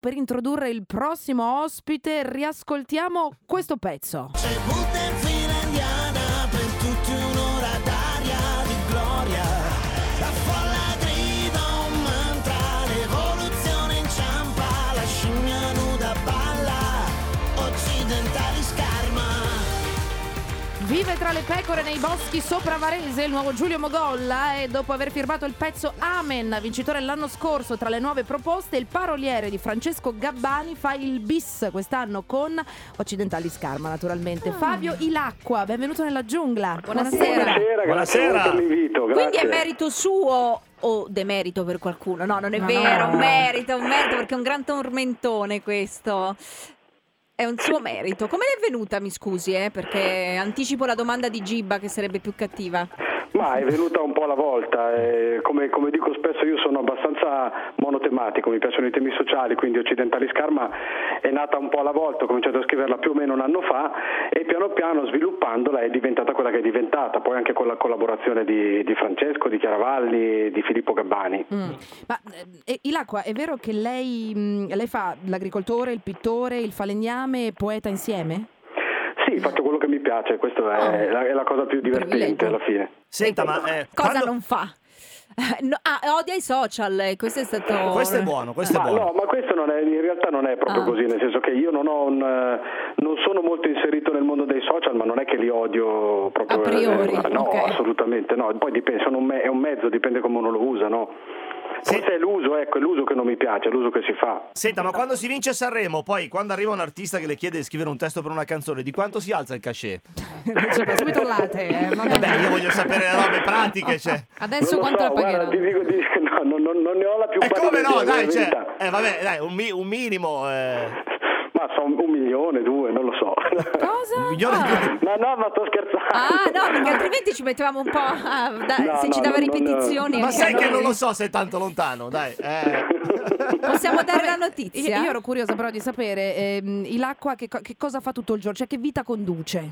per introdurre il prossimo ospite riascoltiamo questo pezzo. Se Vive tra le pecore nei boschi sopra Varese il nuovo Giulio Mogolla e dopo aver firmato il pezzo Amen, vincitore l'anno scorso tra le nuove proposte, il paroliere di Francesco Gabbani fa il bis quest'anno con Occidentali Scarma naturalmente. Fabio Ilacqua, benvenuto nella giungla. Buonasera. Buonasera, Buonasera. per l'invito. Grazie. Quindi è merito suo o demerito per qualcuno? No, non è vero, un merito, un merito perché è un gran tormentone questo. È un suo merito. Come le è venuta, mi scusi, eh? Perché anticipo la domanda di Gibba che sarebbe più cattiva. Ma è venuta un po' alla volta. eh, come, come dico spesso, io sono abbastanza monotematico, mi piacciono i temi sociali, quindi Occidentali Scarma è nata un po' alla volta, ho cominciato a scriverla più o meno un anno fa e piano piano sviluppandola è diventata quella che è diventata, poi anche con la collaborazione di, di Francesco, di Chiaravalli, di Filippo Gabbani. Mm. Ma eh, Ilacqua, è vero che lei, mh, lei fa l'agricoltore, il pittore, il falegname e poeta insieme? Faccio quello che mi piace, questa è, Oh. la, è la cosa più divertente alla fine. Senta, ma eh, Cosa quando- non fa? No, ah, odia i social, eh, questo è stato... questo è buono, questo è Ma buono. no, ma questo non è, in realtà non è proprio Ah. così, nel senso che io non, ho un, eh, non sono molto inserito nel mondo dei social, ma non è che li odio proprio. A priori, eh, no, ok. assolutamente no. Poi dipende, sono un me- è un mezzo, dipende come uno lo usa, no? Sì. Forse è l'uso, ecco, è l'uso che non mi piace, è l'uso che si fa. Senta, ma quando si vince a Sanremo, poi quando arriva un artista che le chiede di scrivere un testo per una canzone, di quanto si alza il cachet? Subito latte. eh, è- Vabbè, io voglio sapere le robe pratiche, cioè. Adesso quanto so, la? Guarda, ti dico, ti no, non, non- non ne ho la più E pallida come no, dai, cioè, eh, vabbè, dai, un, mi- un minimo, eh, Ma sono un milione, due, non lo so. Cosa? un milione Ah. No, no, ma sto scherzando. Ah, no, perché altrimenti ci mettevamo un po'... a- da- No, se no, ci dava non- non- ripetizioni... Ma eh, sai che no. non lo so se è tanto lontano, dai. Eh. Possiamo dare la Io, notizia? io ero curiosa però di sapere, ehm, Ilacqua che, che cosa fa tutto il giorno? Cioè che vita conduce?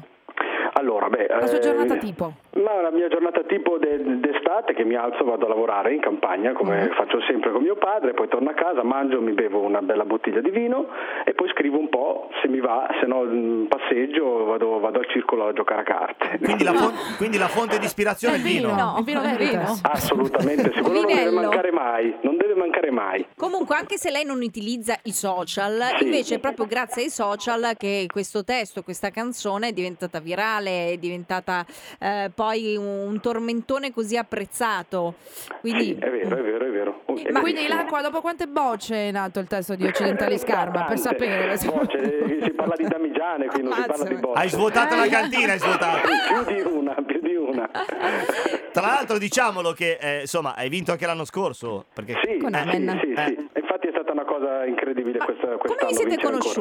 Allora, beh, La sua eh, giornata tipo? Ma la mia giornata tipo de- d'estate che mi alzo, vado a lavorare in campagna come Mm. faccio sempre con mio padre, poi torno a casa, mangio, mi bevo una bella bottiglia di vino e poi scrivo un po' se mi va, se no mm, passeggio, vado, vado al circolo a giocare a carte. Quindi, la fon- quindi la fonte di ispirazione è il vino. No, il vino è vino. Assolutamente, quello non deve mancare mai, non deve mancare mai. Comunque, anche se lei non utilizza i social, Sì. invece è proprio grazie ai social che questo testo, questa canzone è diventata virale, è diventata eh, poi un tormentone così apprezzato. Quindi, Sì, è vero, è vero, è vero. È Ma quindi. Ilacqua, dopo quante bocce è nato il testo di Occidentali Scarma? Per sapere. Bocce, si parla di damigiane, qui non si parla di bocce. Hai svuotato la cantina, hai svuotato. Più di una, più di una. Tra l'altro diciamolo che, eh, insomma, hai vinto anche l'anno scorso. Perché... Sì, Con sì, Amen. sì, Eh. sì. Infatti è stata una cosa incredibile questa, come vi siete vincere ancora.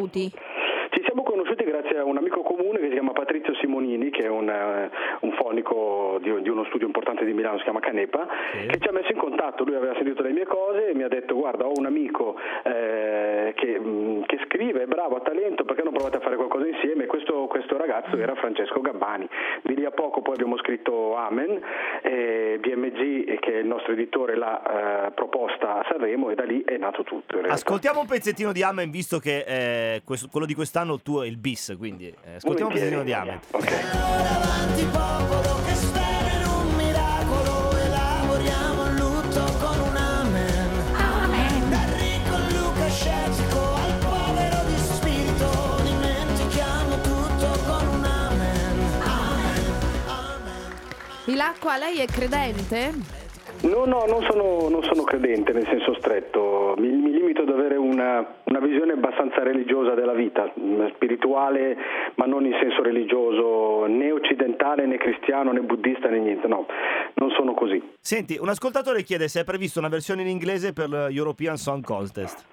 Siamo conosciuti grazie a un amico comune che si chiama Patrizio Simonini, che è un, eh, un fonico di, di uno studio importante di Milano, si chiama Canepa, Sì. che ci ha messo in contatto. Lui aveva sentito le mie cose e mi ha detto: Guarda, ho un amico eh, che, mh, che scrive, è bravo, ha talento, perché non provate a fare qualcosa insieme? E questo, questo ragazzo era Francesco Gabbani. Di lì a poco poi abbiamo scritto Amen, e BMG, che è il nostro editore, l'ha eh, proposta a Sanremo e da lì è nato tutto. Ascoltiamo un pezzettino di Amen, visto che eh, questo- quello di quest'anno tuo è il bis, quindi eh, ascoltiamo un pezzettino di Amen. Ok. Ora avanti popolo che spera Ilacqua, lei è credente? No, no, non sono, non sono credente nel senso stretto, mi, mi limito ad avere una, una visione abbastanza religiosa della vita, mh, spirituale, ma non in senso religioso né occidentale né cristiano né buddista né niente, no, non sono così. Senti, un ascoltatore chiede se è prevista una versione in inglese per l'European Song Contest.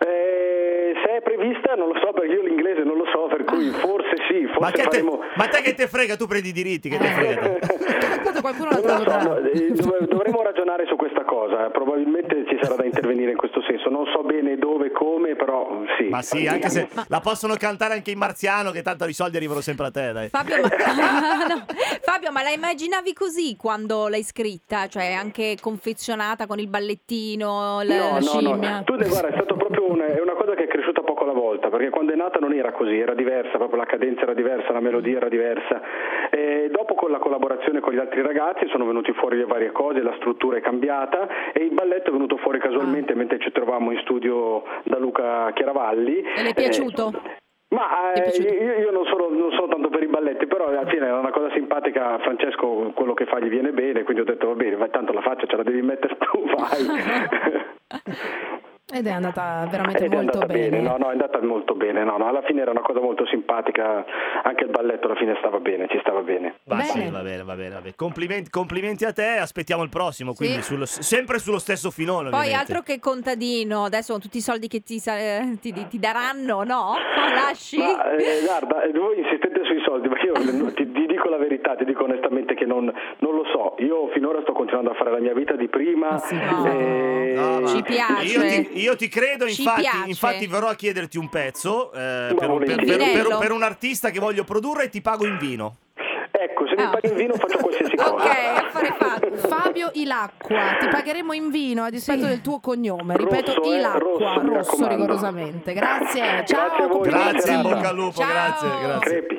Eh, se è prevista non lo so perché io l'inglese non lo so, per cui forse sì, forse Ma, che te, faremo... ma te che te frega? Tu prendi i diritti, che te frega? qualcuno Non lo so, no, eh, dov- dovremo ragionare su questa cosa, probabilmente ci sarà da intervenire in questo senso, non so bene dove, come, però sì. Ma sì, anche se la possono cantare anche in marziano, che tanto i soldi arrivano sempre a te, dai. Fabio ma... no. Fabio, ma la immaginavi così quando l'hai scritta? Cioè anche confezionata con il ballettino, la, No, la no, scimmia? no. Tu, guarda, è stato proprio una, è una cosa che nata non era così, era diversa, proprio la cadenza era diversa, la melodia era diversa. E dopo con la collaborazione con gli altri ragazzi sono venuti fuori le varie cose, la struttura è cambiata e il balletto è venuto fuori casualmente mentre ci trovavamo in studio da Luca Chiaravalli. E le è piaciuto? Ma Ti è eh, io, io non, sono, non sono tanto per i balletti, però alla fine era una cosa simpatica, Francesco quello che fa gli viene bene, quindi ho detto va bene, vai, tanto la faccia ce la devi mettere tu, vai. Ed è andata veramente Ed è molto andata bene. no, no, è andata molto bene, no, no, alla fine era una cosa molto simpatica, anche il balletto alla fine stava bene, ci stava bene. Va, Bene. sì, va bene, va bene, va bene. Complimenti, complimenti a te, aspettiamo il prossimo, quindi Sì. sullo- sempre sullo stesso filone. Poi ovviamente. altro che contadino, adesso con tutti i soldi che ti, eh, ti- ti daranno, no? Lasci? Ma eh, guarda, eh, voi insistete sui soldi, ma io ti, ti dico la verità, ti dico onestamente che non. Io finora sto continuando a fare la mia vita di prima. Ma sì, no. e- No, ma Ci piace. Io ti, io ti credo, Ci infatti, infatti verrò a chiederti un pezzo eh, per, un, per- per- per- un artista che voglio produrre e ti pago in vino. Ecco, se mi Ah. paghi in vino faccio qualsiasi cosa. Ok, affare fatto. Fabio Ilacqua, ti pagheremo in vino a dispetto Sì. del tuo cognome. Ripeto, Rosso, eh, Ilacqua, rosso, rosso rigorosamente. Grazie, ciao, Grazie. Grazie, in bocca al lupo, Ciao. grazie, grazie. Crepi.